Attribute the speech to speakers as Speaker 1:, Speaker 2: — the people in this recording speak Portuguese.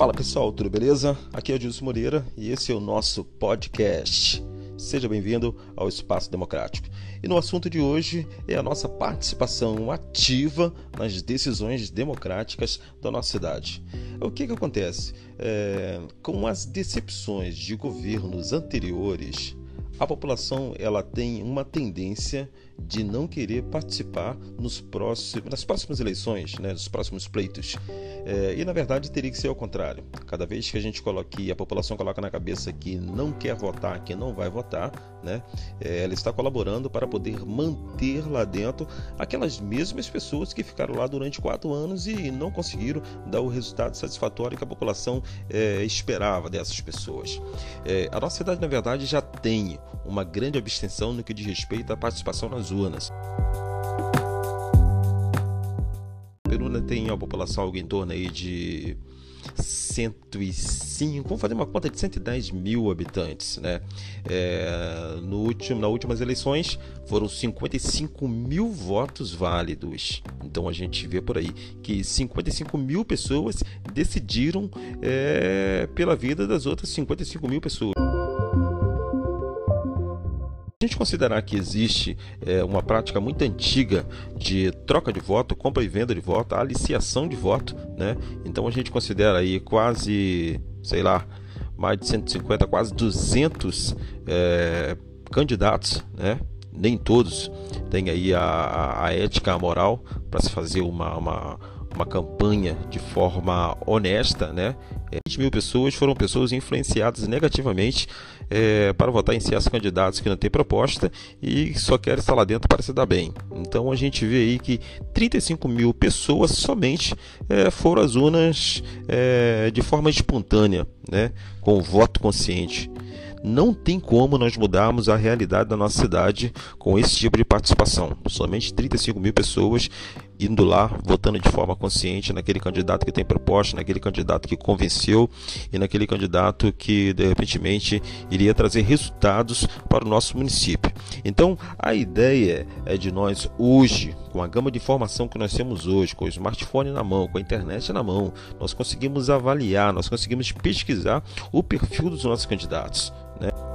Speaker 1: Fala pessoal, tudo beleza? Aqui é o Gilson Moreira e esse é o nosso podcast. Seja bem-vindo ao Espaço Democrático. E no assunto de hoje é a nossa participação ativa nas decisões democráticas da nossa cidade. O que, que acontece? É, com as decepções de governos anteriores, a população ela tem uma tendência de não querer participar nos próximos, nas próximas eleições, né, nos próximos pleitos. É, e na verdade teria que ser ao contrário. Cada vez que a gente coloca aqui, a população coloca na cabeça que não quer votar, que não vai votar, né, é, ela está colaborando para poder manter lá dentro aquelas mesmas pessoas que ficaram lá durante quatro anos e não conseguiram dar o resultado satisfatório que a população é, esperava dessas pessoas. É, a nossa cidade, na verdade, já tem uma grande abstenção no que diz respeito à participação nas urnas. Peruna tem a população algo em torno aí de 105, vamos fazer uma conta de 110 mil habitantes, né? É, no último, nas últimas eleições foram 55 mil votos válidos. Então a gente vê por aí que 55 mil pessoas decidiram é, pela vida das outras 55 mil pessoas gente considerar que existe é, uma prática muito antiga de troca de voto, compra e venda de voto, aliciação de voto, né? Então a gente considera aí quase, sei lá, mais de 150, quase 200 é, candidatos, né? Nem todos têm aí a, a ética, a moral para se fazer uma, uma uma campanha de forma honesta, né? 20 mil pessoas foram pessoas influenciadas negativamente é, para votar em certos candidatos que não têm proposta e só querem estar lá dentro para se dar bem. Então a gente vê aí que 35 mil pessoas somente é, foram às urnas é, de forma espontânea, né? Com voto consciente. Não tem como nós mudarmos a realidade da nossa cidade com esse tipo de participação. Somente 35 mil pessoas indo lá, votando de forma consciente naquele candidato que tem proposta, naquele candidato que convenceu e naquele candidato que de repente iria trazer resultados para o nosso município. Então, a ideia é de nós hoje, com a gama de informação que nós temos hoje, com o smartphone na mão, com a internet na mão, nós conseguimos avaliar, nós conseguimos pesquisar o perfil dos nossos candidatos. Né?